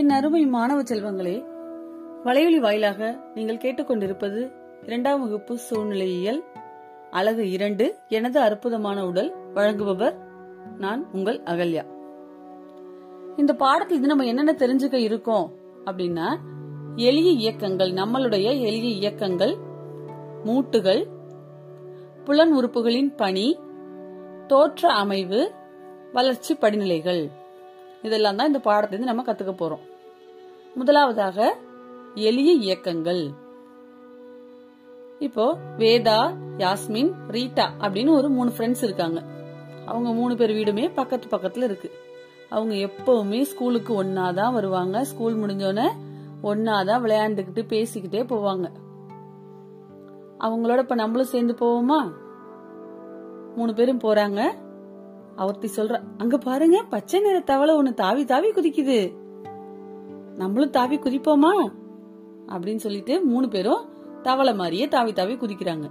என் அருமை மாணவ செல்வங்களே வலையொலி வாயிலாக நீங்கள் கேட்டுக்கொண்டிருப்பது இரண்டாம் வகுப்பு சூழ்நிலையியல் அழகு இரண்டு எனது அற்புதமான உடல் வழங்குபவர் நான் உங்கள் அகல்யா. இந்த பாடத்துல இருந்து நம்ம என்னென்ன தெரிஞ்சுக்க இருக்கோம் அப்படின்னா எளிய இயக்கங்கள் நம்மளுடைய எளிய இயக்கங்கள் மூட்டுகள் புலன் உறுப்புகளின் பணி தோற்ற அமைவு வளர்ச்சி படிநிலைகள். இதெல்லாம் தான் இந்த பாடத்திலிருந்து நம்ம கத்துக்க போறோம். முதலாவதாக எளிய இயக்கங்கள். இப்போ வேதா யாஸ்மின் ரீட்டா அப்படின்னு ஒரு மூணு ஃப்ரெண்ட்ஸ் இருக்காங்க. அவங்க மூணு பேர் வீடுமே பக்கத்து பக்கத்துல இருக்கு. அவங்க எப்பவுமே ஸ்கூலுக்கு ஒன்னாதான் வருவாங்க. ஸ்கூல் முடிஞ்சோடனே ஒன்னாதான் விளையாண்டுக்கிட்டு பேசிக்கிட்டே போவாங்க. அவங்களோட இப்ப நம்மளும் சேர்ந்து போவோமா? மூணு பேரும் போறாங்க. அவர்த்தி சொல்ற அங்க பாருங்க பச்சை நிற தவளை ஒண்ணு தாவி தாவி குதிக்குது. நம்மளும் தாவி குதிப்போமா? அப்படின்னு சொல்லிட்டு மூணு பேரும் தவளை மாதிரியே தாவி தாவி குதிக்கிறாங்க.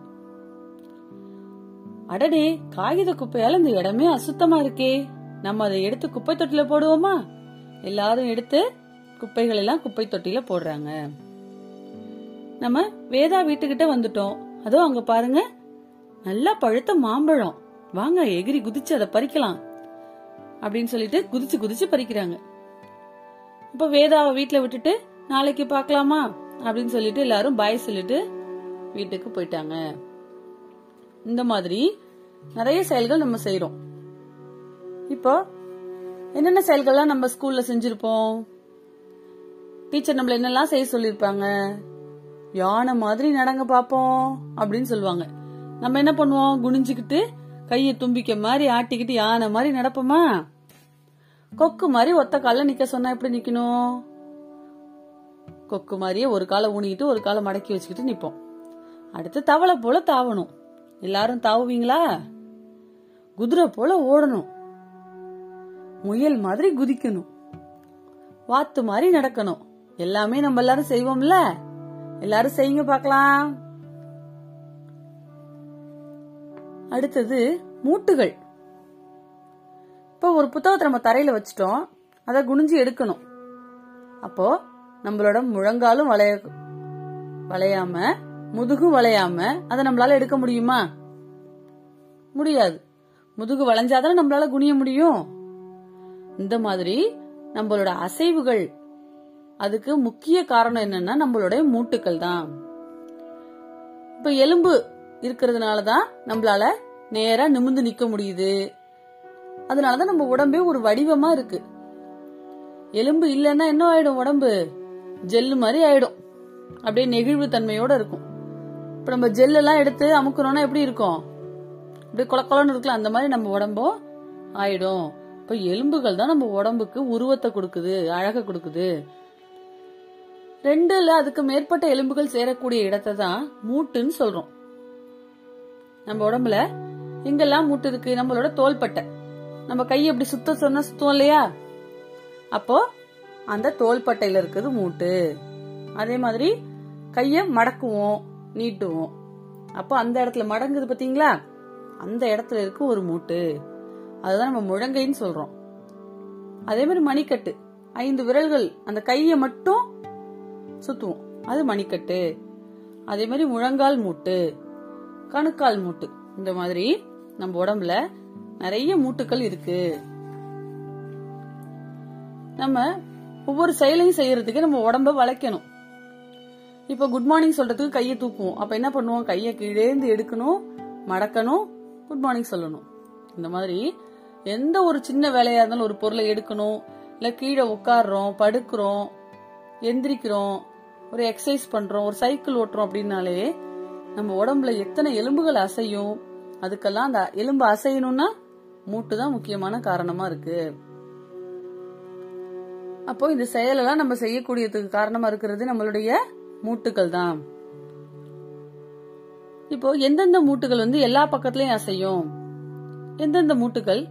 அடடே காகித குப்பையால இந்த இடமே அசுத்தமா இருக்கே. நம்ம அதை எடுத்து குப்பை தொட்டில போடுவோமா? எல்லாரும் எடுத்து குப்பைகள் எல்லாம் குப்பை தொட்டில போடுறாங்க. நம்ம வேதா வீட்டுக்கிட்ட வந்துட்டோம். அதோ அங்க பாருங்க. நல்லா பழுத்த மாம்பழம். வாங்க எகிரி குதிச்சு அதை பறிக்கலாம் அப்படின்னு சொல்லிட்டு குதிச்சு குதிச்சு பறிக்கிறாங்க. இப்ப வேதாவை வீட்டுல விட்டுட்டு நாளைக்கு பார்க்கலாமா? அப்படின்னு சொல்லிட்டு எல்லாரும் பாய் சொல்லிட்டு வீட்டுக்கு போயிட்டாங்க. இந்த மாதிரி நிறைய செயல்கள் நம்ம செய்யறோம் இப்போ என்னென்ன செயல்கள்லாம் நம்ம ஸ்கூல்ல செஞ்சிருப்போம்? டீச்சர் நம்மள என்னெல்லாம் செய்ய சொல்லிருப்பாங்க யானை மாதிரி நடங்க பாப்போம் அப்படின்னு சொல்லுவாங்க. நம்ம என்ன பண்ணுவோம்? குனிஞ்சுக்கிட்டு கையை தும்பிக்க மாதிரி ஆட்டிக்கிட்டு யானை மாதிரி நடப்போமா? கொக்கு மாதிரி ஒத்த கால நிக்க சொன்னா எப்படி நிக்கணும்? கொக்கு மாதிரியே ஒரு காலை ஊனிக்கிட்டு ஒரு காலை மடக்கி வச்சுக்கிட்டு நிப்போம். அடுத்து தவளை போல தாவணும். எல்லாரும் தாவுவீங்களா? குதிரை போல ஓடணும். முயல் மாதிரி குதிக்கணும். வாத்து மாதிரி நடக்கணும். எல்லாமே நம்ம எல்லாரும் செய்வோம்ல? எல்லாரும் செய்யுங்க பார்க்கலாம். அடுத்தது மூட்டுகள். இப்போ ஒரு புத்தகத்தை நம்ம தரையில வச்சுட்டோம். அதை குனிஞ்சு எடுக்கணும். அப்போ நம்மளோட முழங்காலும் வளைய வளையாம முதுகும் வளையாம அதை நம்மளால எடுக்க முடியுமா? முடியாது. முதுகு வளைஞ்சாதானே நம்மளால குனிய முடியும். இந்த மாதிரி நம்மளோட அசைவுகள் அதுக்கு முக்கிய காரணம் என்னன்னா நம்மளுடைய மூட்டுக்கள் தான் இப்ப எலும்பு இருக்கிறதுனால தான் நம்மளால நேரா நிமிந்து நிக்க முடியுது. அதனாலதான் நம்ம உடம்பே ஒரு வடிவமா இருக்கு. எலும்பு இல்லைன்னா என்ன ஆயிடும் உடம்பு? ஜெல்லு மாதிரி ஆயிடும். அப்படியே நெகிழ்வு தன்மையோட இருக்கும். இப்ப நம்ம ஜெல் எல்லாம் எடுத்து அமுக்கணும்னா எப்படி இருக்கும்? அப்படியே கொல இருக்கலாம் அந்த மாதிரி நம்ம உடம்பும் ஆயிடும். இப்ப எலும்புகள் தான் நம்ம உடம்புக்கு உருவத்தை கொடுக்குது அழக கொடுக்குது. ரெண்டு இல்ல அதுக்கு மேற்பட்ட எலும்புகள் சேரக்கூடிய இடத்தை தான் மூட்டுன்னு சொல்றோம். நம்ம உடம்புல எங்கெல்லாம் மூட்டு இருக்கு நம்மளோட தோள்பட்டை. நம்ம கையை அப்படி சுத்த சொன்னா சுத்தம் இல்லையா? அப்போ அந்த தோள்பட்டையில இருக்குது மூட்டு. அதே மாதிரி கைய மடக்குவோம் நீட்டுவோம். அப்போ அந்த இடத்துல மடங்குது பாத்தீங்களா? அந்த இடத்துல இருக்கு ஒரு மூட்டு. அதுதான் நம்ம முழங்கைன்னு சொல்றோம். அதே மாதிரி மணிக்கட்டு. ஐந்து விரல்கள் அந்த கைய மட்டும் சுத்துவோம். அது மணிக்கட்டு. அதே மாதிரி முழங்கால் மூட்டு. கணுக்கால் மூட்டு. இந்த மாதிரி நம்ம உடம்புல நிறைய மூட்டுக்கள் இருக்கு. நம்ம ஒவ்வொரு செயலையும் செய்யறதுக்கு நம்ம உடம்ப வளைக்கணும். இப்ப குட் மார்னிங் சொல்றதுக்கு கையை தூக்குவோம். அப்ப என்ன பண்ணுவோம்? கையை கீழேந்து எடுக்கணும் மடக்கணும் குட் மார்னிங் சொல்லணும். இந்த மாதிரி எந்த ஒரு சின்ன வேலையா இருந்தாலும் ஒரு பொருளை எடுக்கணும். இல்ல கீழே உட்காடுறோம் படுக்கிறோம் எந்திரிக்கிறோம் ஒரு எக்ஸசைஸ் பண்றோம் ஒரு சைக்கிள் ஓட்டுறோம் அப்படின்னாலே நம்ம உடம்புல எத்தனை எலும்புகள் அசையும்? அதுக்கெல்லாம் அந்த எலும்பு அசையணும்னா மூட்டு தான் முக்கியமான காரணமா இருக்கு. அப்போ இந்த செயலெல்லாம் நம்ம செய்யக்கூடியதுக்கு காரணமா இருக்கிறது நம்மளுடைய மூட்டுகள் தான். இப்போ எந்தெந்த மூட்டுகள் வந்து எல்லா பக்கத்துலயும் அசையும்? எந்தெந்த மூட்டுகள்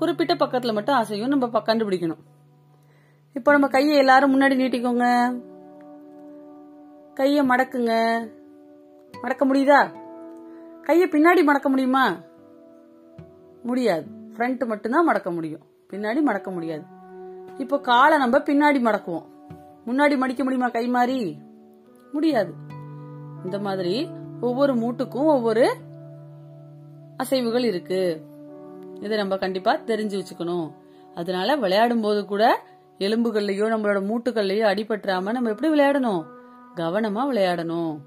குறிப்பிட்ட பக்கத்துல மட்டும் அசையும்? நம்ம கண்டுபிடிக்கணும். இப்போ நம்ம கையை எல்லாரும் முன்னாடி நீட்டிக்கோங்க. கையை மடக்குங்க. மடக்க முடியுதா? கையை பின்னாடி மடக்க முடியுமா? முடியாது. ஃப்ரண்ட் மட்டும்தான் மடக்க முடியும். பின்னாடி மடக்க முடியாது. இப்போ காலை நம்ம பின்னாடி மடக்குவோம் முன்னாடி மடிக்க முடியுமா கை மாறி? முடியாது. இந்த மாதிரி ஒவ்வொரு மூட்டுக்கும் ஒவ்வொரு அசைவுகள் இருக்கு. இதை நம்ம கண்டிப்பா தெரிஞ்சு வச்சுக்கணும். அதனால விளையாடும் போது கூட எலும்புகள்லயோ நம்மளோட மூட்டுகள்லயோ அடிபட்டுறாம நம்ம எப்படி விளையாடணும்? கவனமா விளையாடணும்.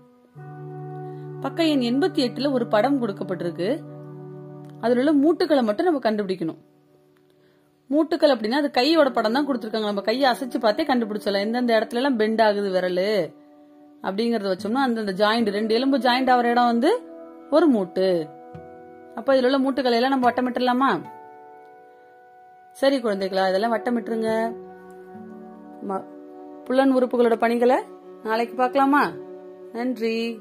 பக்க எண் எண்பத்தி எட்டுல ஒரு படம் கொடுக்கப்பட்டிருக்கு. அதுல உள்ள மூட்டுக்களை மட்டும் நம்ம கண்டுபிடிக்கணும். மூட்டுக்கள் அப்படின்னா அது கையோட படம் தான் கொடுத்துருக்காங்க. நம்ம கையை அசைச்சு பார்த்தே கண்டுபிடிச்சலாம் எந்தெந்த இடத்துல எல்லாம் பெண்ட் ஆகுது விரலு அப்படிங்கறத வச்சோம்னா அந்தந்த ஜாயிண்ட் ரெண்டு எலும்பு ஜாயிண்ட் ஆகிற இடம் வந்து ஒரு மூட்டு. அப்ப இதுல உள்ள மூட்டுகளை எல்லாம் நம்ம வட்டமிட்டுலாமா சரி குழந்தைகளா இதெல்லாம் வட்டமிட்டுருங்க. ம- புலன் உறுப்புகளோட பணிகளை நாளைக்கு பார்க்கலாமா? நன்றி.